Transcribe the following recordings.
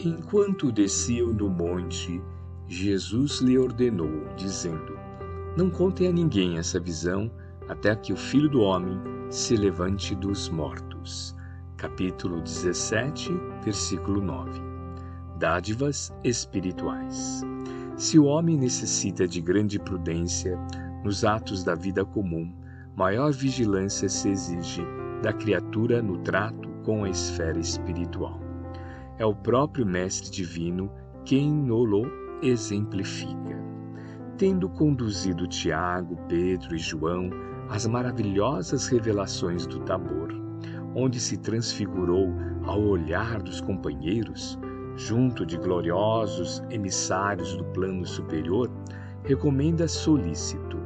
Enquanto desciam do monte, Jesus lhe ordenou, dizendo: Não contem a ninguém essa visão, até que o Filho do Homem se levante dos mortos. Capítulo 17, versículo 9. Dádivas espirituais. Se o homem necessita de grande prudência nos atos da vida comum, maior vigilância se exige da criatura no trato com a esfera espiritual. É o próprio Mestre Divino quem nolo exemplifica. Tendo conduzido Tiago, Pedro e João às maravilhosas revelações do Tabor, onde se transfigurou ao olhar dos companheiros, junto de gloriosos emissários do plano superior, recomenda solícito: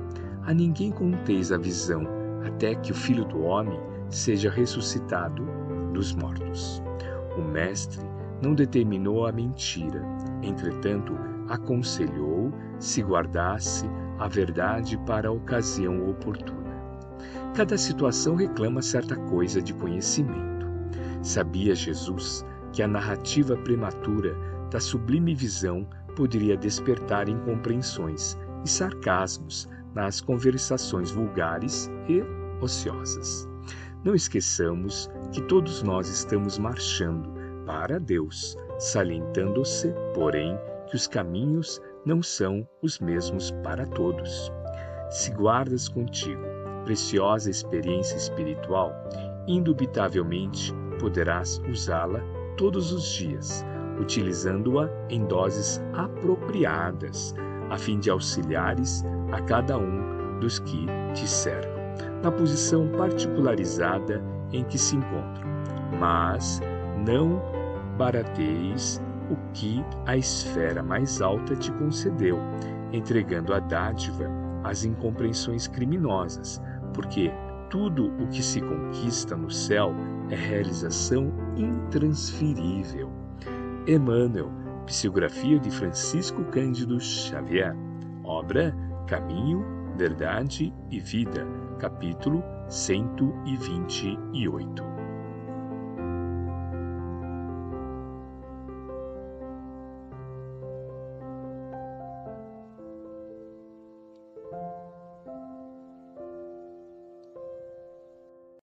a ninguém conteis a visão, até que o Filho do Homem seja ressuscitado dos mortos. O Mestre não determinou a mentira, entretanto, aconselhou se guardasse a verdade para a ocasião oportuna. Cada situação reclama certa coisa de conhecimento. Sabia Jesus que a narrativa prematura da sublime visão poderia despertar incompreensões e sarcasmos nas conversações vulgares e ociosas. Não esqueçamos que todos nós estamos marchando para Deus, salientando-se, porém, que os caminhos não são os mesmos para todos. Se guardas contigo preciosa experiência espiritual, indubitavelmente poderás usá-la todos os dias, utilizando-a em doses apropriadas, a fim de auxiliares a cada um dos que te cercam, na posição particularizada em que se encontram. Mas não barateis o que a esfera mais alta te concedeu, entregando a dádiva às incompreensões criminosas, porque tudo o que se conquista no céu é realização intransferível. Emmanuel, Psicografia de Francisco Cândido Xavier, obra Caminho, Verdade e Vida, capítulo 128.